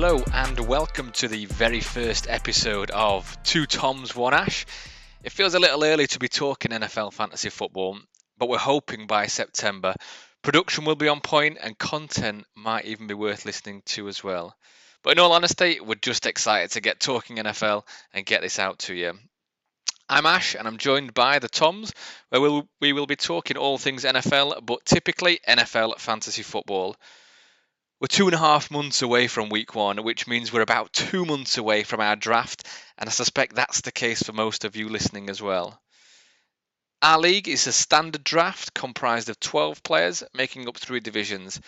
Hello and welcome to the very first episode of Two Toms One Ash. It feels a little early to be talking NFL fantasy football, but we're hoping by September production will be on point and content might even be worth listening to as well. But in all honesty, we're just excited to get talking NFL and get this out to you. I'm Ash and I'm joined by the Toms, where we'll, we will be talking all things NFL, but typically NFL fantasy football. We're two and a half months away from week one, which means we're about two months away from our draft, and I suspect that's the case for most of you listening as well. Our league is a standard draft comprised of 12 players making up three divisions.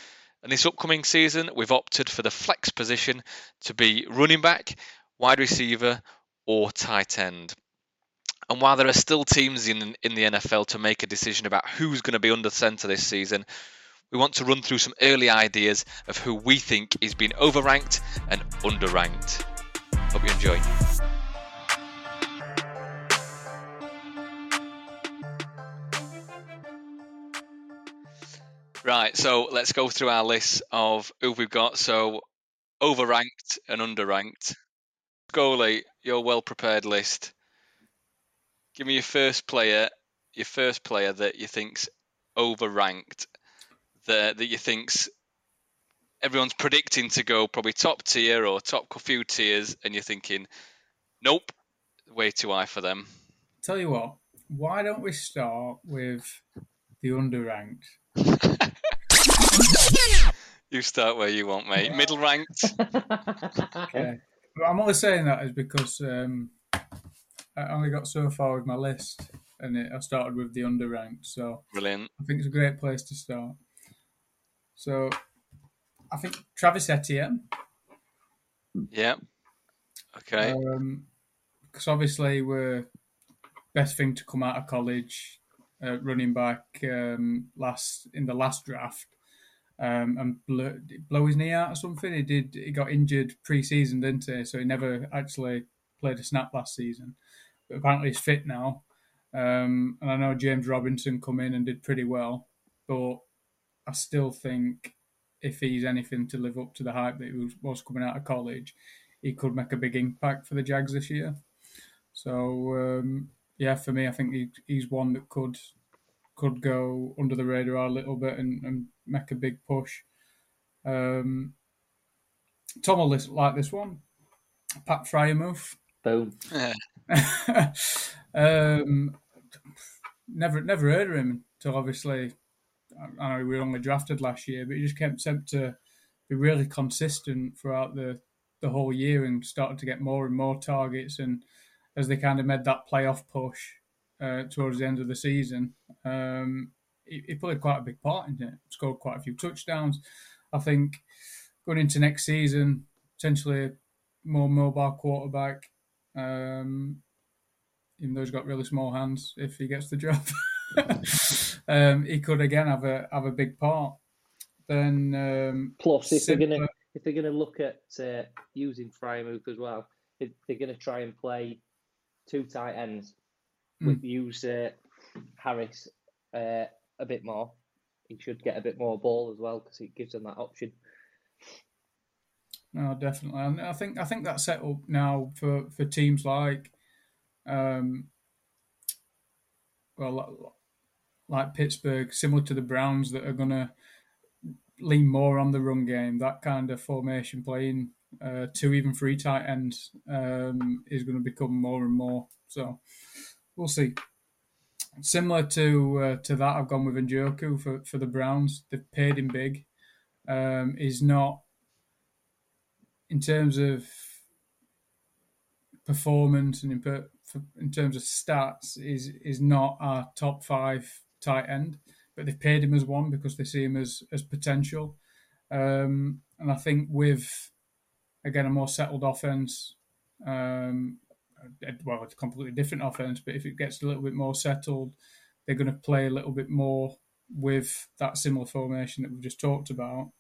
And this upcoming season, we've opted for the flex position to be running back, wide receiver, or tight end. And while there are still teams in, in the NFL to make a decision about who's going to be under centre this season, we want to run through some early ideas of who we think is being overranked and underranked. Hope you enjoy. Right, so let's go through our list of who we've got. So, overranked and underranked. Goalie, your well prepared list. Give me your first player, your first player that you think's overranked that that you think's everyone's predicting to go probably top tier or top few tiers, and you're thinking, nope, way too high for them. Tell you what, why don't we start with the underranked? you start where you want, mate. Middle ranked. okay. But I'm only saying that is because um, I only got so far with my list, and it, I started with the underranked. So brilliant. I think it's a great place to start. So I think Travis Etienne. Yeah. Okay. Because um, obviously we're best thing to come out of college, uh, running back um, last in the last draft, um, and blew, blow his knee out or something. He did. He got injured pre-season, didn't he? So he never actually played a snap last season. But apparently he's fit now. Um, and I know James Robinson come in and did pretty well, but I still think if he's anything to live up to the hype that he was, was coming out of college, he could make a big impact for the Jags this year. So um, yeah, for me, I think he, he's one that could could go under the radar a little bit and, and make a big push. Um, Tom will like this one. Pat Freiermuth. Boom. um, never never heard of him until obviously I know we were only drafted last year, but he just kept seemed to be really consistent throughout the the whole year and started to get more and more targets. And as they kind of made that playoff push uh, towards the end of the season, um, he, he, played quite a big part in it. Scored quite a few touchdowns. I think going into next season, potentially a more mobile quarterback. Um, even though he's got really small hands, if he gets the job. um, he could again have a have a big part. Then um, plus, if they're gonna if they're gonna look at uh, using Freiermuth as well, if they're gonna try and play two tight ends, mm. with use uh, Harris uh, a bit more, he should get a bit more ball as well because it gives them that option. No, definitely, and I think I think that's set up now for for teams like. Um, well, like Pittsburgh, similar to the Browns, that are going to lean more on the run game. That kind of formation, playing uh, two, even three tight ends, um, is going to become more and more. So we'll see. similar to uh, to that, I've gone with Njoku for, for the Browns. They've paid him big. Um, he's not in terms of performance and in, per, in terms of stats is is not our top five tight end, but they've paid him as one because they see him as as potential. Um, and I think with again a more settled offense, um, well, it's a completely different offense, but if it gets a little bit more settled, they're going to play a little bit more with that similar formation that we've just talked about.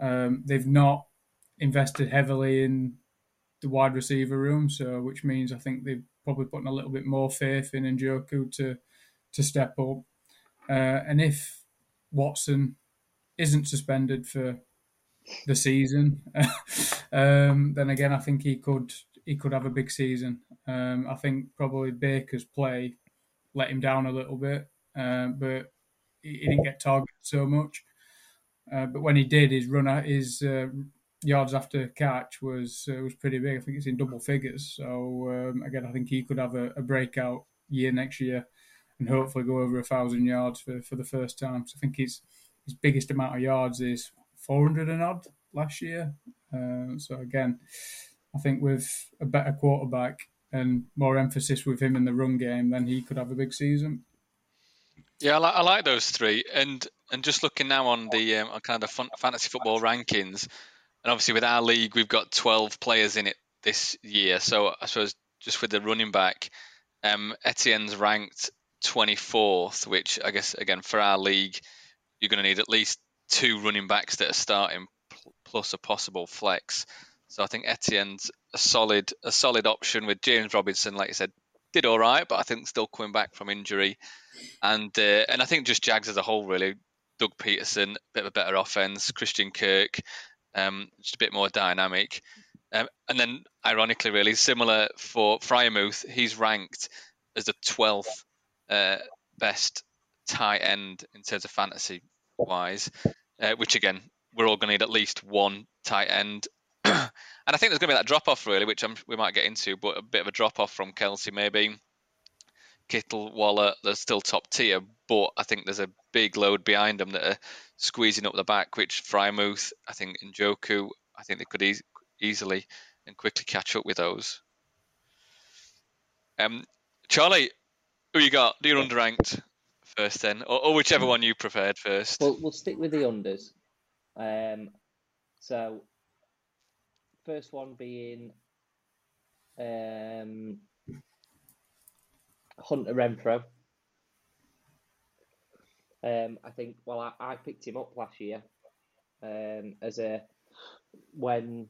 Um, they've not invested heavily in the wide receiver room, so which means I think they've probably putting a little bit more faith in Njoku to to step up. Uh, and if Watson isn't suspended for the season, um, then again I think he could he could have a big season. Um, I think probably Baker's play let him down a little bit, uh, but he, didn't get targeted so much. Uh, but when he did, his run his uh, yards after catch was uh, was pretty big. I think it's in double figures. So um, again, I think he could have a, a, breakout year next year, and hopefully go over a thousand yards for, for the first time. So I think his his biggest amount of yards is four hundred and odd last year. Uh, so again, I think with a better quarterback and more emphasis with him in the run game, then he could have a big season. Yeah, I like, I like those three, and and just looking now on the um, on kind of fantasy football rankings, and obviously with our league we've got twelve players in it this year. So I suppose just with the running back, um, Etienne's ranked twenty fourth, which I guess again for our league you're going to need at least two running backs that are starting plus a possible flex. So I think Etienne's a solid a solid option with James Robinson, like you said, did all right, but I think still coming back from injury, and uh, and I think just Jags as a whole really. Doug Pederson, a bit of a better offense. Christian Kirk, um, just a bit more dynamic. Um, and then, ironically, really similar for Freiermuth, he's ranked as the 12th uh, best tight end in terms of fantasy wise, uh, which again, we're all going to need at least one tight end and I think there's going to be that drop off really, which I'm, we might get into, but a bit of a drop off from Kelce maybe. Kittle, Waller, they're still top tier, but I think there's a big load behind them that are squeezing up the back, which Freiermuth, I think Njoku, I think they could e- easily and quickly catch up with those. Um, Charlie, who you got? Do your underranked first then, or, or whichever one you preferred first. Well, we'll stick with the unders. Um, so First one being um, Hunter Renfrow. Um, I think well, I, I picked him up last year um, as a when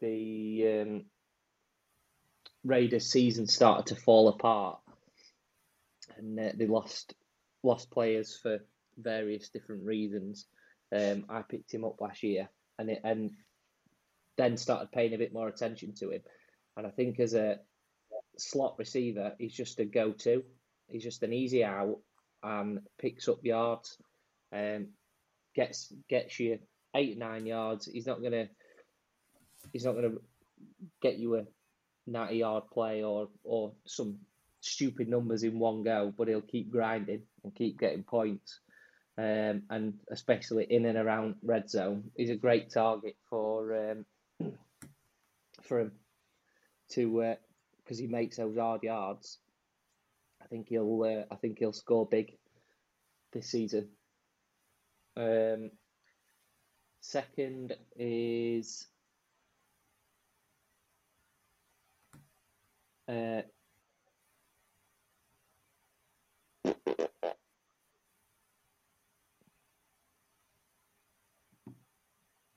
the um, Raiders season started to fall apart and uh, they lost lost players for various different reasons. Um, I picked him up last year, and it, and then started paying a bit more attention to him. And I think as a slot receiver, he's just a go to. He's just an easy out and picks up yards, um, gets gets you eight nine yards. He's not gonna he's not gonna get you a ninety yard play or or some stupid numbers in one go, but he'll keep grinding and keep getting points. Um, and especially in and around red zone, he's a great target for um, for him to because uh, he makes those hard yards. I think he'll uh, I think he'll score big this season. Um, second is uh,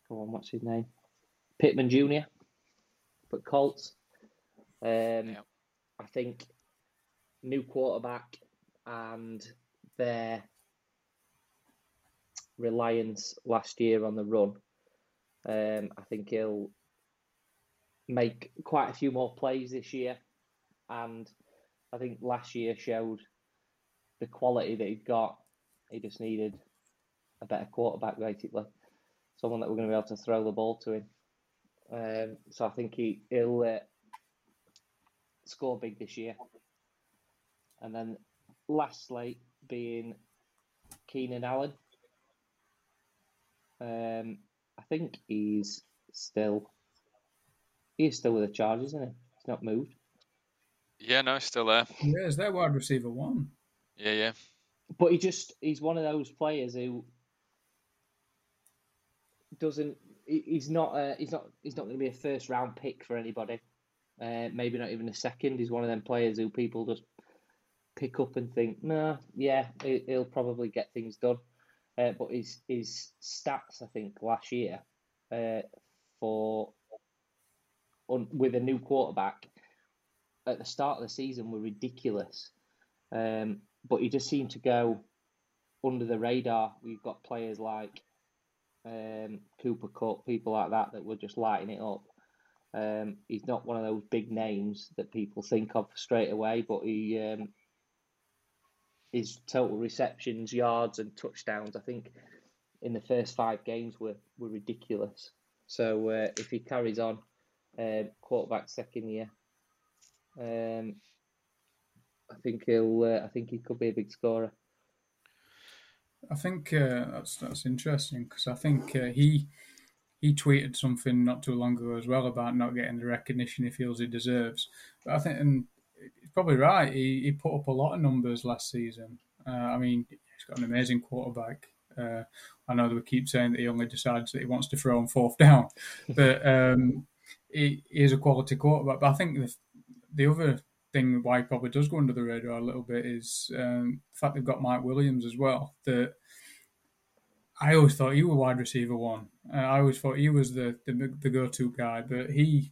Come on, what's his name? Pittman Jr. But Colts, um, yeah. I think new quarterback and their reliance last year on the run. Um, I think he'll make quite a few more plays this year, and I think last year showed the quality that he'd got. He just needed a better quarterback, basically, someone that we're going to be able to throw the ball to him. Um, so I think he, he'll uh, score big this year. And then lastly, being Keenan Allen. Um, I think he's still he's still with the Chargers, isn't he? He's not moved. Yeah, no, still there. Yeah, is that wide receiver one? Yeah, yeah. But he just he's one of those players who doesn't he's not uh, he's not he's not going to be a first round pick for anybody. Uh, maybe not even a second. He's one of them players who people just pick up and think, nah, yeah, he'll probably get things done. Uh, but his his stats, I think, last year uh, for on, with a new quarterback at the start of the season were ridiculous. Um, but he just seemed to go under the radar. We've got players like um, Cooper Kupp, people like that that were just lighting it up. Um, he's not one of those big names that people think of straight away, but he um, his total receptions, yards, and touchdowns, I think, in the first five games were, were ridiculous. So uh, if he carries on, uh, quarterback second year, um, I think he'll. Uh, I think he could be a big scorer. I think uh, that's that's interesting because I think uh, he he tweeted something not too long ago as well about not getting the recognition he feels he deserves. But I think, and he's probably right. He, he put up a lot of numbers last season. Uh, I mean, he's got an amazing quarterback. Uh, I know that we keep saying that he only decides that he wants to throw on fourth down, but um, he, he, is a quality quarterback. But I think the the other thing why probably does go under the radar a little bit is um, the fact they've got Mike Williams as well. That I always thought he was wide receiver one. Uh, I always thought he was the, the the go to guy, but he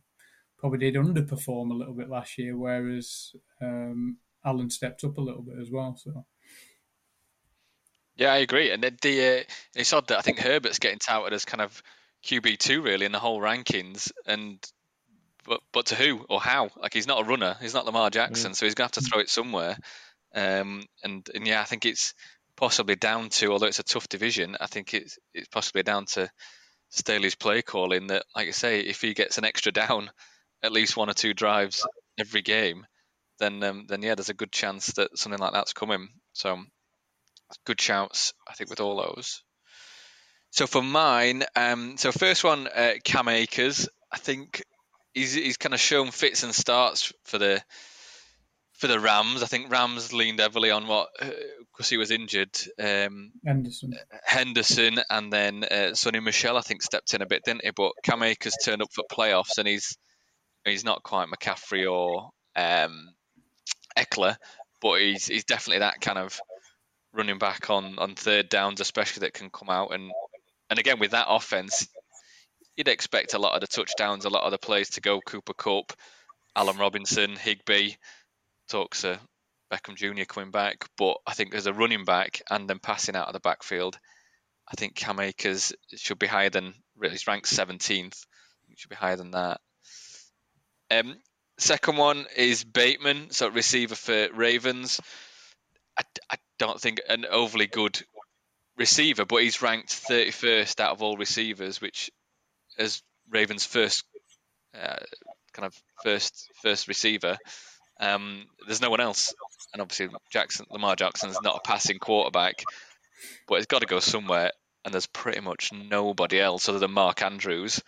probably did underperform a little bit last year, whereas um, Allen stepped up a little bit as well. So. Yeah, I agree. And the uh, it's odd that I think Herbert's getting touted as kind of QB two really in the whole rankings, and but but to who or how? Like he's not a runner. He's not Lamar Jackson, mm. so he's gonna have to throw it somewhere. Um, and and yeah, I think it's possibly down to, although it's a tough division, I think it's it's possibly down to Staley's play calling. That, like I say, if he gets an extra down, at least one or two drives every game, then um, then yeah, there's a good chance that something like that's coming. So good shouts, I think, with all those. So for mine, um, so first one, uh, Cam Akers. I think he's he's kind of shown fits and starts for the for the Rams. I think Rams leaned heavily on what because uh, he was injured. Um, Henderson, Henderson, and then uh, Sony Michel. I think stepped in a bit, didn't he? But Cam Akers turned up for playoffs, and he's he's not quite McCaffrey or um, Ekeler, but he's he's definitely that kind of running back on on third downs, especially that can come out and and again with that offense, you'd expect a lot of the touchdowns, a lot of the plays to go Cooper Kupp, Allen Robinson, talks of Beckham Jr. coming back, but I think as a running back and then passing out of the backfield, I think Cam Akers should be higher than he's ranked 17th. should be higher than that. Um, second one is Bateman, so receiver for Ravens. I, I don't think an overly good receiver, but he's ranked 31st out of all receivers, which as Ravens' first uh, kind of first first receiver. Um, there's no one else, and obviously Jackson, Lamar Jackson's not a passing quarterback, but it's got to go somewhere. And there's pretty much nobody else other than Mark Andrews.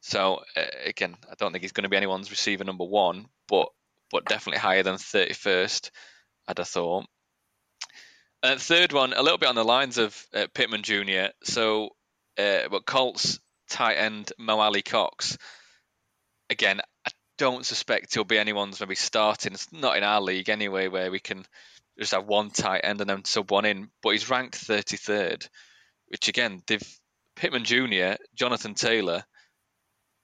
So uh, again, I don't think he's going to be anyone's receiver number one, but but definitely higher than 31st. I'd have thought. Uh, third one, a little bit on the lines of uh, Pittman Jr. So, uh, but Colts tight end Mo Alie-Cox. Again, I don't suspect he'll be anyone's maybe starting. It's not in our league anyway, where we can just have one tight end and then sub one in. But he's ranked 33rd, which again, they've Pittman Jr., Jonathan Taylor,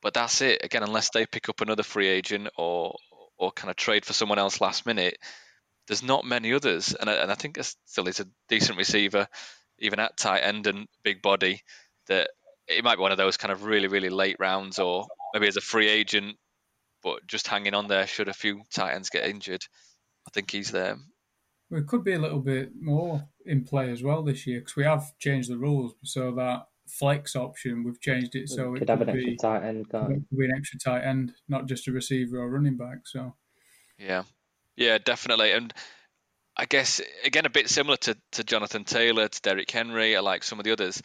but that's it. Again, unless they pick up another free agent or or kind of trade for someone else last minute, there's not many others. And I, and I think still is a decent receiver, even at tight end and big body, that it might be one of those kind of really, really late rounds, or maybe as a free agent, but just hanging on there should a few tight ends get injured. I think he's there. We could be a little bit more in play as well this year because we have changed the rules so that flex option we've changed it so could it have could an be, extra tight end. Can't could be an extra tight end, not just a receiver or running back. So yeah, yeah, definitely. And I guess again a bit similar to, to Jonathan Taylor, to Derrick Henry, or like some of the others.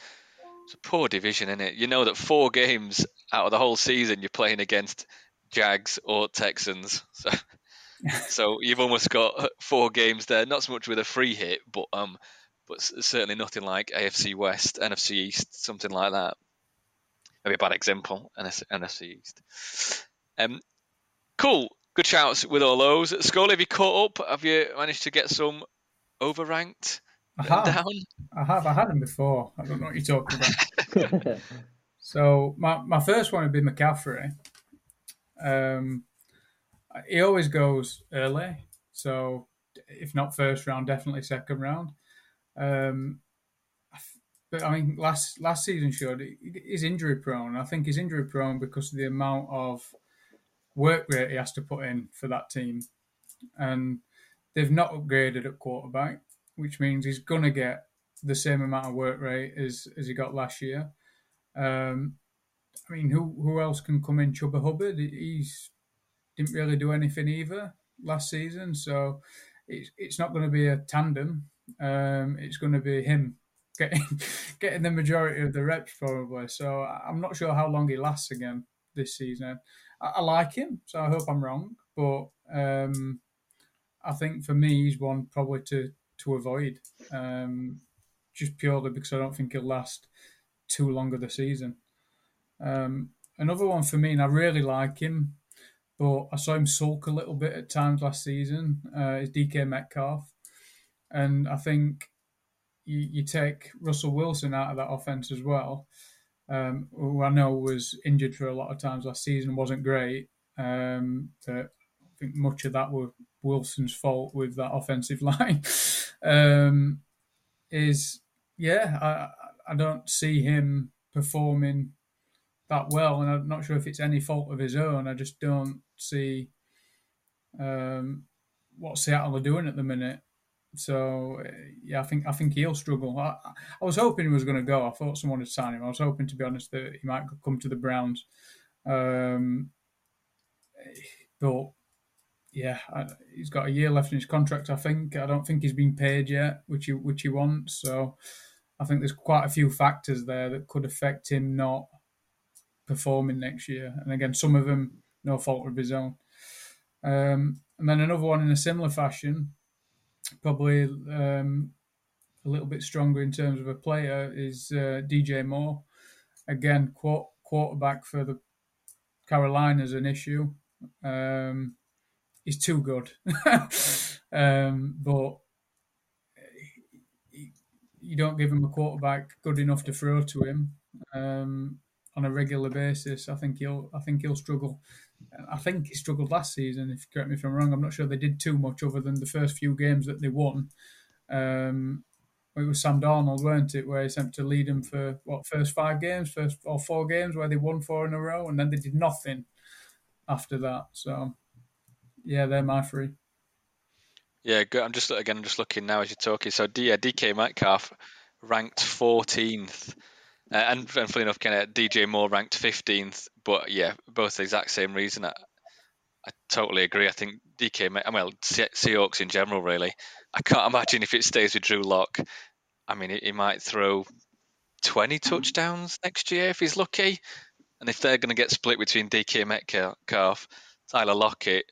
It's a poor division, isn't it? You know that four games out of the whole season you're playing against Jags or Texans. So so you've almost got four games there. Not so much with a free hit, but um, but certainly nothing like AFC West, NFC East, something like that. Maybe a bad example, NFC East. Um, cool. Good shouts with all those. Scully, have you caught up? Have you managed to get some overranked I have. down? I have. I had them before. I don't know what you're talking about. so my, my first one would be McCaffrey. Um, he always goes early, so if not first round, definitely second round. Um, but I mean, last last season showed he's injury prone. I think he's injury prone because of the amount of work rate he has to put in for that team, and they've not upgraded at quarterback, which means he's gonna get the same amount of work rate as as he got last year. Um, I mean, who who else can come in? Chuba Hubbard. He's didn't really do anything either last season, so it's it's not going to be a tandem. Um, it's going to be him getting getting the majority of the reps probably. So I'm not sure how long he lasts again this season. I, I like him, so I hope I'm wrong, but um, I think for me he's one probably to to avoid, um, just purely because I don't think he'll last too long of the season. Um, another one for me, and I really like him, but I saw him sulk a little bit at times last season. Uh, is DK Metcalf, and I think you, you take Russell Wilson out of that offense as well, um, who I know was injured for a lot of times last season, wasn't great. Um, I think much of that was Wilson's fault with that offensive line. Um, is yeah, I I don't see him performing that well, and I'm not sure if it's any fault of his own. I just don't see um, what Seattle are doing at the minute. So yeah, I think I think he'll struggle. I, I was hoping he was going to go. I thought someone would sign him. I was hoping, to be honest, that he might come to the Browns. Um, but yeah, I, he's got a year left in his contract. I think. I don't think he's been paid yet, which he which he wants. So I think there's quite a few factors there that could affect him not performing next year. And again, some of them no fault of his own. Um, and then another one in a similar fashion, probably um, a little bit stronger in terms of a player, is uh, DJ Moore. Again, quarterback for the Carolinas an issue. Um, he's too good, um, but you don't give him a quarterback good enough to throw to him. Um, on a regular basis, I think he'll I think he'll struggle. I think he struggled last season. If correct me if I'm wrong, I'm not sure they did too much other than the first few games that they won. Um, it was Sam Darnold, weren't it, where he sent to lead them for what first five games, first or four games where they won four in a row, and then they did nothing after that. So, yeah, they're my three. Yeah, good. I'm just again, I'm just looking now as you're talking. So, yeah, DK Metcalf ranked 14th uh, and, and funny enough, kind of DJ Moore ranked 15th, but yeah, both the exact same reason. I, I totally agree. I think DK, well, Seahawks in general, really. I can't imagine if it stays with Drew Lock. I mean, he might throw 20 touchdowns next year if he's lucky. And if they're going to get split between DK Metcalf, Tyler Lockett,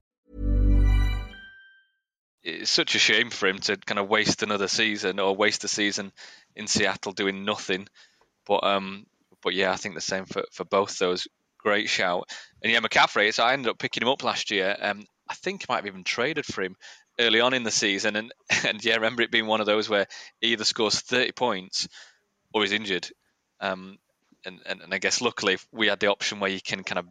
It's such a shame for him to kind of waste another season or waste a season in Seattle doing nothing. But um, but yeah, I think the same for, for both those. Great shout. And yeah, McCaffrey, so I ended up picking him up last year. Um, I think I might have even traded for him early on in the season. And, and yeah, I remember it being one of those where he either scores 30 points or is injured. Um, and, and, and I guess luckily we had the option where you can kind of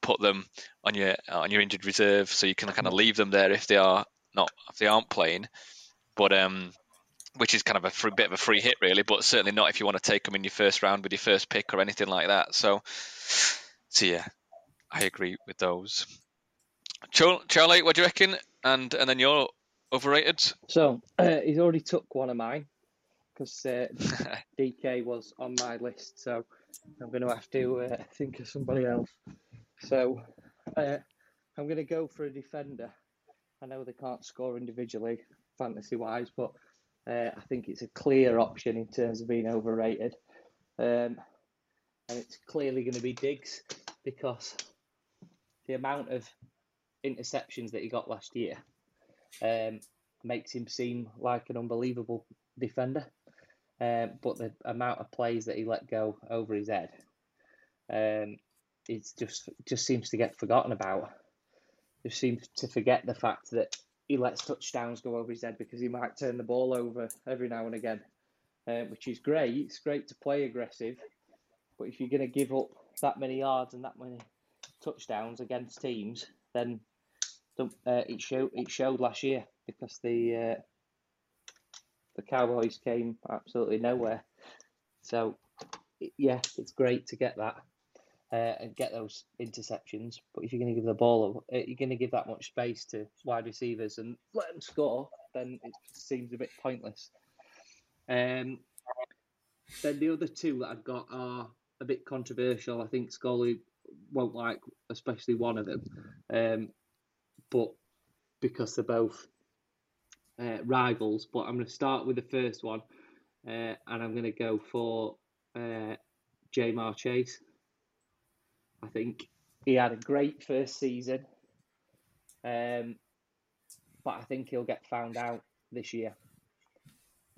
put them on your on your injured reserve, so you can kind of leave them there if they are not if they aren't playing. But um, which is kind of a free, bit of a free hit really, but certainly not if you want to take them in your first round with your first pick or anything like that. So, so yeah, I agree with those. Charlie, what do you reckon? And and then you're overrated. So uh, he's already took one of mine because uh, DK was on my list. So I'm going to have to uh, think of somebody else. So uh, I'm going to go for a defender. I know they can't score individually, fantasy wise, but uh, I think it's a clear option in terms of being overrated. Um, and it's clearly going to be Diggs because the amount of interceptions that he got last year um, makes him seem like an unbelievable defender. Um, but the amount of plays that he let go over his head, um, it just just seems to get forgotten about. Just seems to forget the fact that he lets touchdowns go over his head because he might turn the ball over every now and again, um, which is great. It's great to play aggressive, but if you're going to give up that many yards and that many touchdowns against teams, then uh, it showed it showed last year because the uh, the Cowboys came absolutely nowhere. So yeah, it's great to get that uh, and get those interceptions. But if you're going to give the ball, uh, you're going to give that much space to wide receivers and let them score, then it seems a bit pointless. Um, then the other two that I've got are a bit controversial. I think Scully won't like, especially one of them. Um, but because they're both uh, rivals. But I'm going to start with the first one, uh, and I'm going to go for uh, Ja'Marr Chase. I think he had a great first season, um, but I think he'll get found out this year.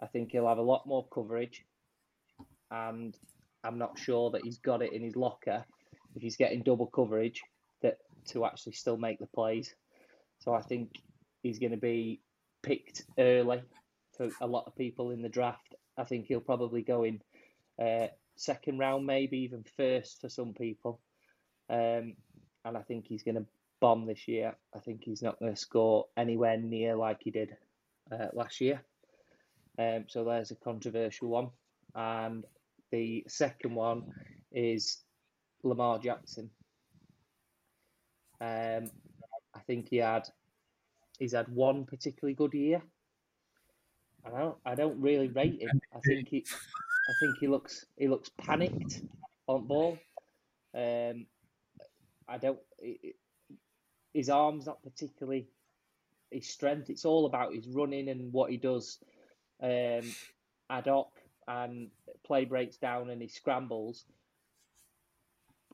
I think he'll have a lot more coverage, and I'm not sure that he's got it in his locker if he's getting double coverage that to actually still make the plays. So I think he's going to be picked early for a lot of people in the draft. I think he'll probably go in uh, second round, maybe even first for some people. Um, and I think he's going to bomb this year. I think he's not going to score anywhere near like he did uh, last year. Um, so there's a controversial one. And the second one is Lamar Jackson. Um, I think he had he's had one particularly good year. I don't I don't really rate him. I think he I think he looks he looks panicked on ball. Um, I don't. his arms not particularly his strength. It's all about his running and what he does um, ad hoc and play breaks down and he scrambles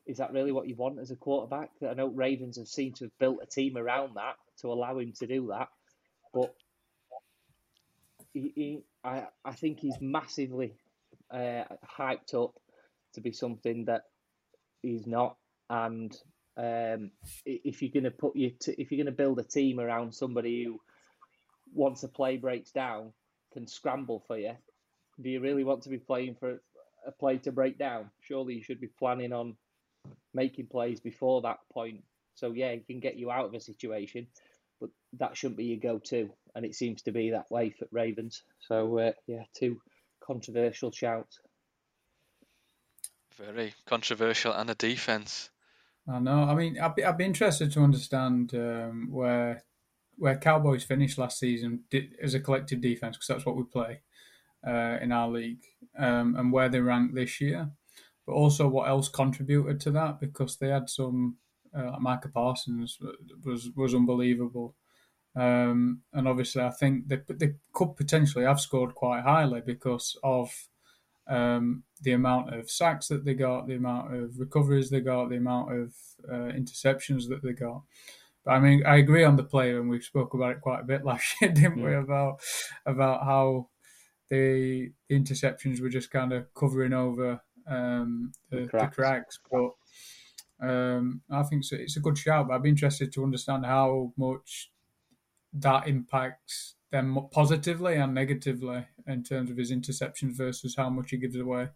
is that really what you want as a quarterback? I know Ravens have seemed to have built a team around that to allow him to do that, but he, he I, I think he's massively uh, hyped up to be something that he's not. And um, if you're going to put you to, if you're going to build a team around somebody who once a play breaks down can scramble for you, do you really want to be playing for a play to break down? Surely you should be planning on making plays before that point. So yeah, he can get you out of a situation, but that shouldn't be your go-to, and it seems to be that way for Ravens. So uh, yeah, two controversial shouts. Very controversial, and a defense I know. I mean, I'd be, I'd be interested to understand um, where where Cowboys finished last season as a collective defense because that's what we play uh, in our league, um, and where they rank this year. But also, what else contributed to that because they had some. Uh, Micah Parsons was was unbelievable, um, and obviously, I think they they could potentially have scored quite highly because of um, the amount of sacks that they got, the amount of recoveries they got, the amount of uh, interceptions that they got. But I mean, I agree on the play, and we spoke about it quite a bit last year, didn't yeah. we? About about how the, the interceptions were just kind of covering over um, the, the, cracks. the, cracks. But um, I think so, it's a good shout. But I'd be interested to understand how much that impacts them positively and negatively in terms of his interceptions versus how much he gives away.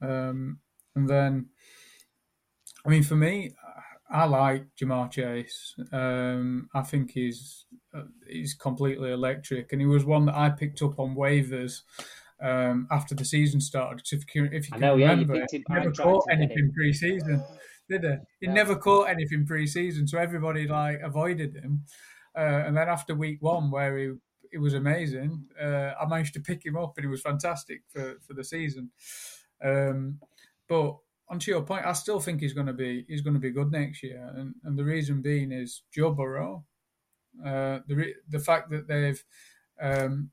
Um, and then, I mean, for me, I like Ja'Marr Chase. Um, I think he's uh, he's completely electric, and he was one that I picked up on waivers um, after the season started. If you can, if you can know, remember, yeah, he never caught anything pre-season, did he? He yeah. never caught anything pre-season, so everybody like avoided him. Uh, and then after week one, where he it was amazing, uh, I managed to pick him up, and he was fantastic for for the season. Um, but onto your point, I still think he's going to be he's going to be good next year, and, and the reason being is Joe Burrow. Uh, the re- the fact that they've um,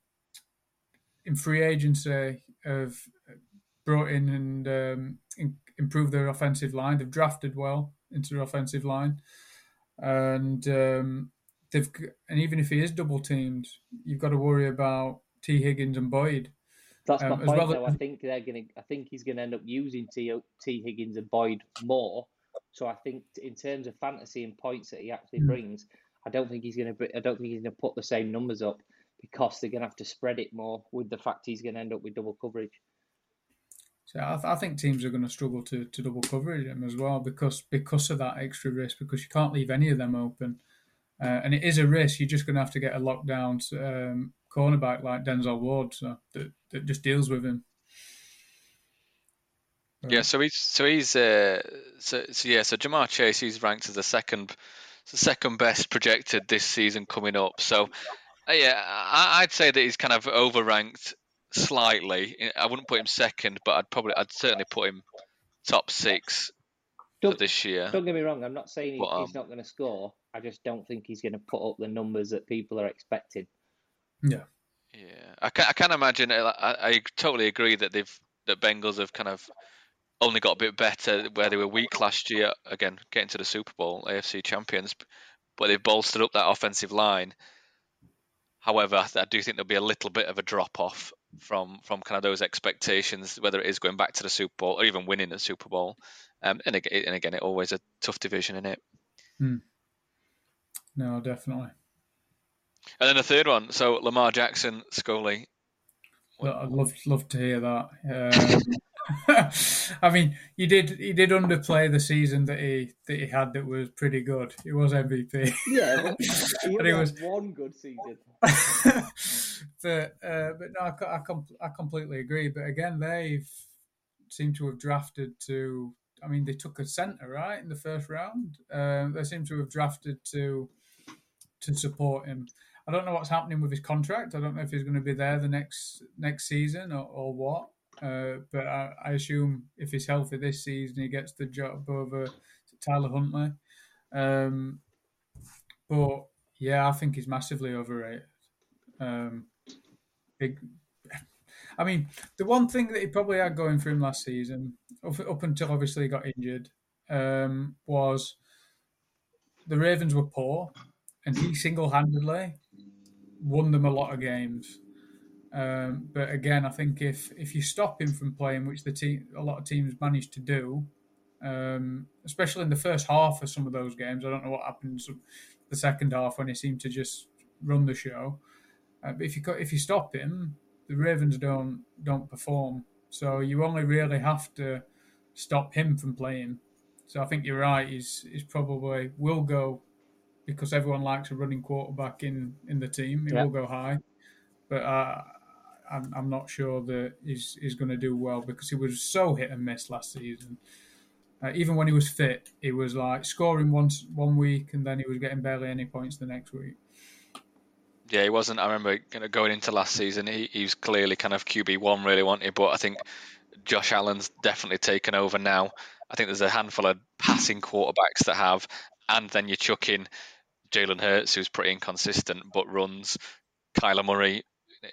in free agency have brought in and um, in, improved their offensive line. They've drafted well into their offensive line, and um, they've and even if he is double teamed, you've got to worry about Tee Higgins and Boyd. That's my um, point. Well though. I think they're to. I think he's going to end up using T, Tee Higgins and Boyd more. So I think in terms of fantasy and points that he actually mm. brings, I don't think he's going to. I don't think he's to put the same numbers up because they're going to have to spread it more with the fact he's going to end up with double coverage. So I, th- I, think teams are going to struggle to, to double coverage him as well because because of that extra risk because you can't leave any of them open, uh, and it is a risk. You're just going to have to get a lockdown um, cornerback like Denzel Ward so that, that just deals with him. Yeah, so he's so he's uh, so, so yeah, so Ja'Marr Chase he's ranked as the second the second best projected this season coming up. So uh, yeah, I, would say that he's kind of overranked slightly. I wouldn't put him second, but I'd probably I'd certainly put him top six don't, for this year. Don't get me wrong. I'm not saying he, but, um, he's not going to score. I just don't think he's going to put up the numbers that people are expecting. Yeah. Yeah, I can, I can imagine. I, I totally agree that they've that Bengals have kind of only got a bit better where they were weak last year. Again, getting to the Super Bowl, AFC champions, but they've bolstered up that offensive line. However, I do think there'll be a little bit of a drop off from from kind of those expectations, whether it is going back to the Super Bowl or even winning the Super Bowl. Um, and again, and again, it always a tough division in it. Hmm. No, definitely. And then the third one, so Lamar Jackson, Scully. Well, I'd love love to hear that. Um, I mean, he did he did underplay the season that he that he had that was pretty good. He was MVP. Yeah, he but was one good season. but uh, but no, I, I, I completely agree. But again, they've seemed to have drafted to. I mean, they took a centre right in the first round. Um, they seem to have drafted to to support him. I don't know what's happening with his contract. I don't know if he's going to be there the next next season or, or what. Uh, but I, I, assume if he's healthy this season, he gets the job over Tyler Huntley. Um, but yeah, I think he's massively overrated. Um, big. I mean, the one thing that he probably had going for him last season, up, up until obviously he got injured, um, was the Ravens were poor, and he single-handedly won them a lot of games. Um, but again, I think if if you stop him from playing, which the team a lot of teams managed to do, um, especially in the first half of some of those games, I don't know what happens the second half when he seemed to just run the show. Uh, but if you if you stop him, the Ravens don't don't perform. So you only really have to stop him from playing. So I think you're right. He's he's probably will go because everyone likes a running quarterback in in the team. He will go high, but uh, I'm, I'm not sure that he's, he's going to do well because he was so hit and miss last season. Uh, even when he was fit, he was like scoring once one week and then he was getting barely any points the next week. Yeah, he wasn't. I remember kind of going into last season, he, he was clearly kind of QB one, really wanted. But I think Josh Allen's definitely taken over now. I think there's a handful of passing quarterbacks that have, and then you chuck in Jalen Hurts, who's pretty inconsistent but runs. Kyler Murray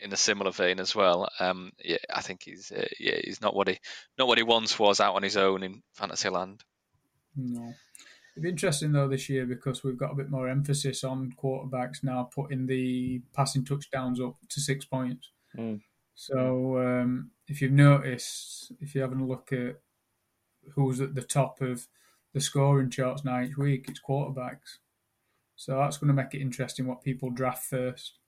in a similar vein as well. Um, yeah, I think he's uh, yeah he's not what he not what he once was out on his own in fantasy land. No. It'd be interesting though this year because we've got a bit more emphasis on quarterbacks now, putting the passing touchdowns up to six points. Mm. So um, if you've noticed, if you're having a look at who's at the top of the scoring charts now each week, it's quarterbacks. So that's going to make it interesting what people draft first.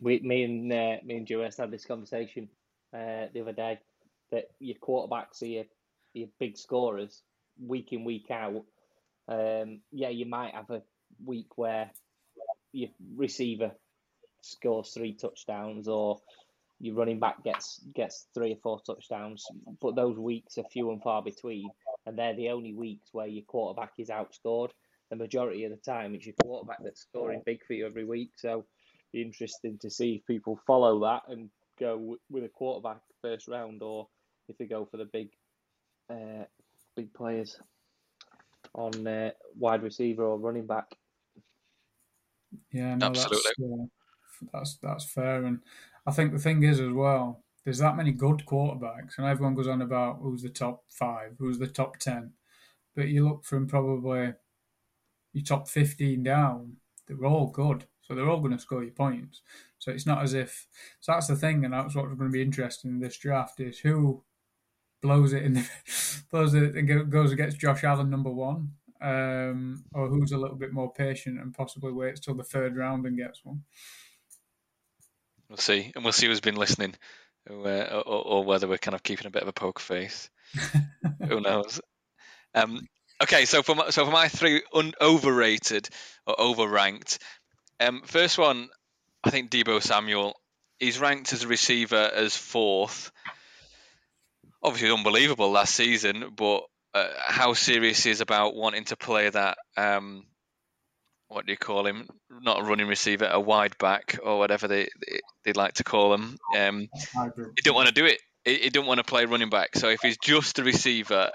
We, me and uh, me and Joe had this conversation uh, the other day that your quarterbacks are your, your big scorers week in week out. Um, yeah, you might have a week where your receiver scores three touchdowns or your running back gets gets three or four touchdowns, but those weeks are few and far between, and they're the only weeks where your quarterback is outscored. The majority of the time, it's your quarterback that's scoring big for you every week. So, be interesting to see if people follow that and go with a quarterback first round, or if they go for the big, uh, big players on uh, wide receiver or running back. Yeah, no, absolutely. That's, uh, that's that's fair, and I think the thing is as well, there's that many good quarterbacks, and everyone goes on about who's the top five, who's the top ten, but you look from probably your top fifteen down, they're all good, so they're all going to score you points. So it's not as if so that's the thing, and that's what's going to be interesting in this draft is who blows it in the blows it and goes against Josh Allen number one, um, or who's a little bit more patient and possibly waits till the third round and gets one. We'll see, and we'll see who's been listening, or, or, or whether we're kind of keeping a bit of a poker face. Who knows? Um, okay, so for my, so for my three un- overrated or overranked, um, first one, I think Deebo Samuel. He's ranked as a receiver as fourth. Obviously, unbelievable last season, but uh, how serious he is about wanting to play that um, what do you call him? Not a running receiver, a wide back or whatever they they, they like to call him. Um, he don't want to do it. He, he don't want to play running back. So if he's just a receiver,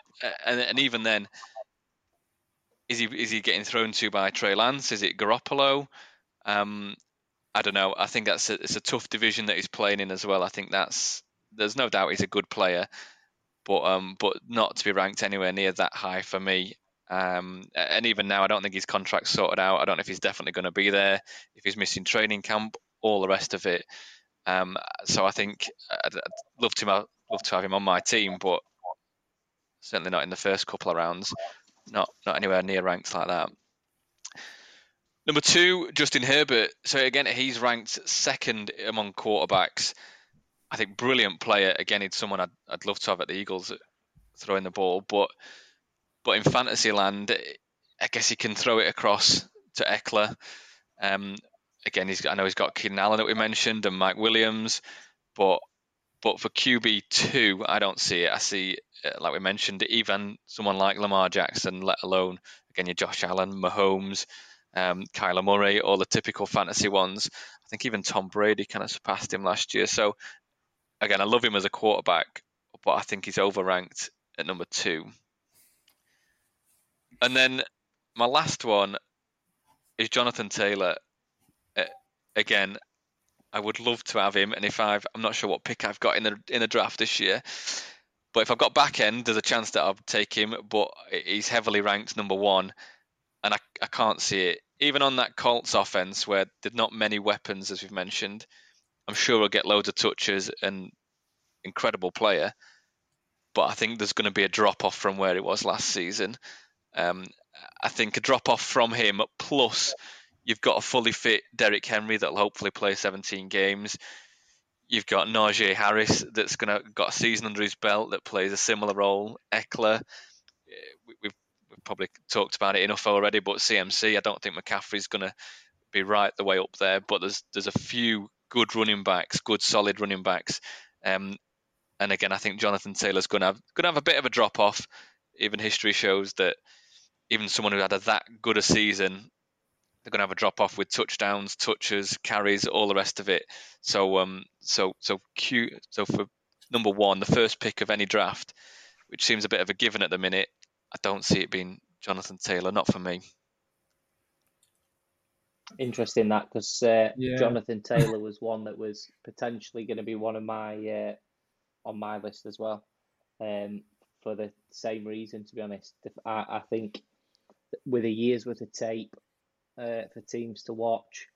and, and even then, is he is he getting thrown to by Trey Lance? Is it Garoppolo? Um, I don't know. I think that's a, it's a tough division that he's playing in as well. I think that's there's no doubt he's a good player, but um, but not to be ranked anywhere near that high for me. Um, and even now, I don't think his contract's sorted out. I don't know if he's definitely going to be there, if he's missing training camp, all the rest of it. Um, so I think I'd, I'd love to love to have him on my team, but certainly not in the first couple of rounds. Not not anywhere near ranked like that. Number two, Justin Herbert. So again, he's ranked second among quarterbacks. I think brilliant player. Again, he's someone I'd, I'd love to have at the Eagles throwing the ball, but but in fantasy land, I guess he can throw it across to Ekeler. Um, again, he's I know he's got Keenan Allen that we mentioned and Mike Williams, but but for QB two, I don't see it. I see, uh, like we mentioned, even someone like Lamar Jackson, let alone again your Josh Allen, Mahomes, um, Kyler Murray, all the typical fantasy ones. I think even Tom Brady kind of surpassed him last year. So again, I love him as a quarterback, but I think he's overranked at number two. And then my last one is Jonathan Taylor. Uh, again, I would love to have him, and if I've, I'm not sure what pick I've got in the in the draft this year, but if I've got back end, there's a chance that I'll take him. But he's heavily ranked number one, and I, I can't see it. Even on that Colts offense, where there's not many weapons, as we've mentioned, I'm sure he'll get loads of touches and incredible player. But I think there's going to be a drop off from where it was last season. Um, I think a drop off from him, plus you've got a fully fit Derrick Henry that'll hopefully play 17 games. You've got Najee Harris that's gonna got a season under his belt that plays a similar role. Ekeler, we've, we've probably talked about it enough already, but CMC, I don't think McCaffrey's gonna be right the way up there. But there's there's a few good running backs, good solid running backs. Um, and again, I think Jonathan Taylor's going to have going to have a bit of a drop off even history shows that even someone who had a that good a season, they're going to have a drop off with touchdowns, touches, carries, all the rest of it. So, um, so, so, so for number one, the first pick of any draft, which seems a bit of a given at the minute, I don't see it being Jonathan Taylor. Not for me. Interesting that because uh, yeah. Jonathan Taylor was one that was potentially going to be one of my uh, on my list as well. Um, for the same reason, to be honest, I, I think with a year's worth of tape uh, for teams to watch,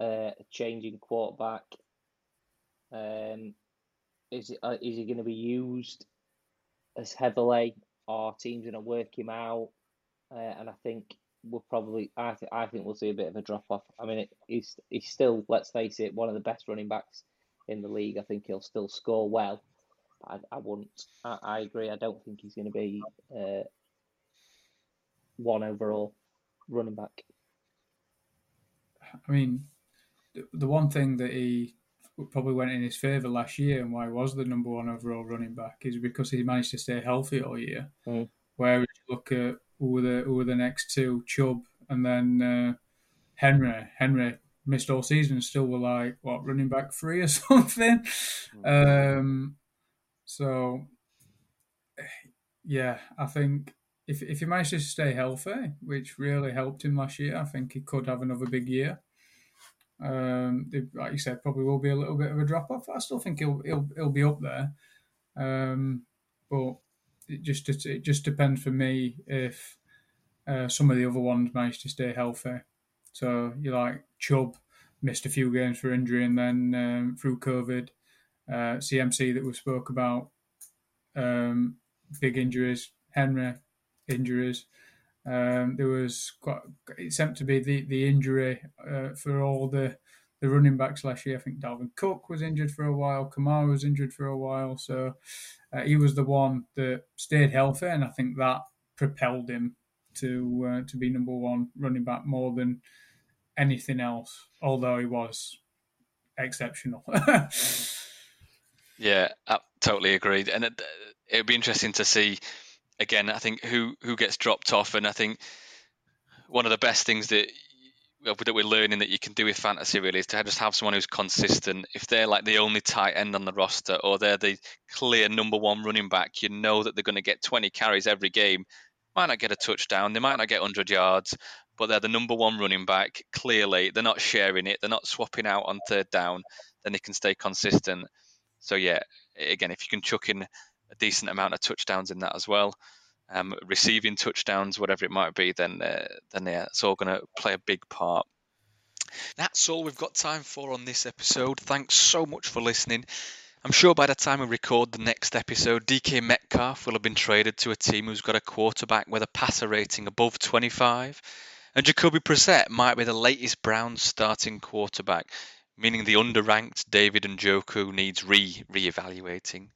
uh, a changing quarterback, um, is it, uh, is he going to be used as heavily? Are teams going to work him out? Uh, and I think we'll probably, I think, I think we'll see a bit of a drop off. I mean, it, he's he's still, let's face it, one of the best running backs in the league. I think he'll still score well. I, I wouldn't. I, I agree. I don't think he's going to be uh, one overall running back. I mean, the, the one thing that he probably went in his favour last year and why he was the number one overall running back is because he managed to stay healthy all year. Mm. Whereas you look at who were the who were the next two, Chubb and then uh, Henry. Henry missed all season and still were like what running back three or something. Um, so yeah, I think if if he manages to stay healthy, which really helped him last year, I think he could have another big year. Um, like you said, probably will be a little bit of a drop off. I still think he'll he'll he'll be up there, um, but it just it just depends for me if uh, some of the other ones manage to stay healthy. So you like Chubb missed a few games for injury and then um, through COVID, uh, CMC that we spoke about, um, big injuries, Henry injuries. Um, there was quite it seemed to be the the injury uh, for all the the running backs last year. I think Dalvin Cook was injured for a while, Kamara was injured for a while, so uh, he was the one that stayed healthy, and I think that propelled him to uh, to be number one running back more than anything else. Although he was exceptional. yeah, I totally agreed, and it it would be interesting to see again, I think who who gets dropped off, and I think one of the best things that that we're learning that you can do with fantasy really is to just have someone who's consistent. If they're like the only tight end on the roster or they're the clear number one running back, you know that they're going to get 20 carries every game. Might not get a touchdown, they might not get 100 yards, but they're the number one running back. Clearly, they're not sharing it, they're not swapping out on third down, then they can stay consistent. So, yeah, again, if you can chuck in a decent amount of touchdowns in that as well. Um, receiving touchdowns, whatever it might be, then uh, then yeah, it's all going to play a big part. That's all we've got time for on this episode. Thanks so much for listening. I'm sure by the time we record the next episode, DK Metcalf will have been traded to a team who's got a quarterback with a passer rating above 25, and Jacoby Brissett might be the latest Browns starting quarterback, meaning the underranked David and Njoku needs re re-evaluating.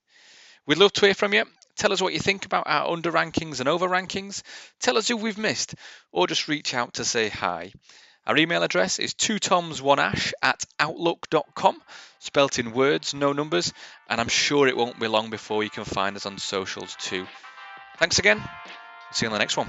We'd love to hear from you. Tell us what you think about our under rankings and over rankings. Tell us who we've missed, or just reach out to say hi. Our email address is two toms one ash at outlook.com, spelt in words, no numbers, and I'm sure it won't be long before you can find us on socials too. Thanks again. See you on the next one.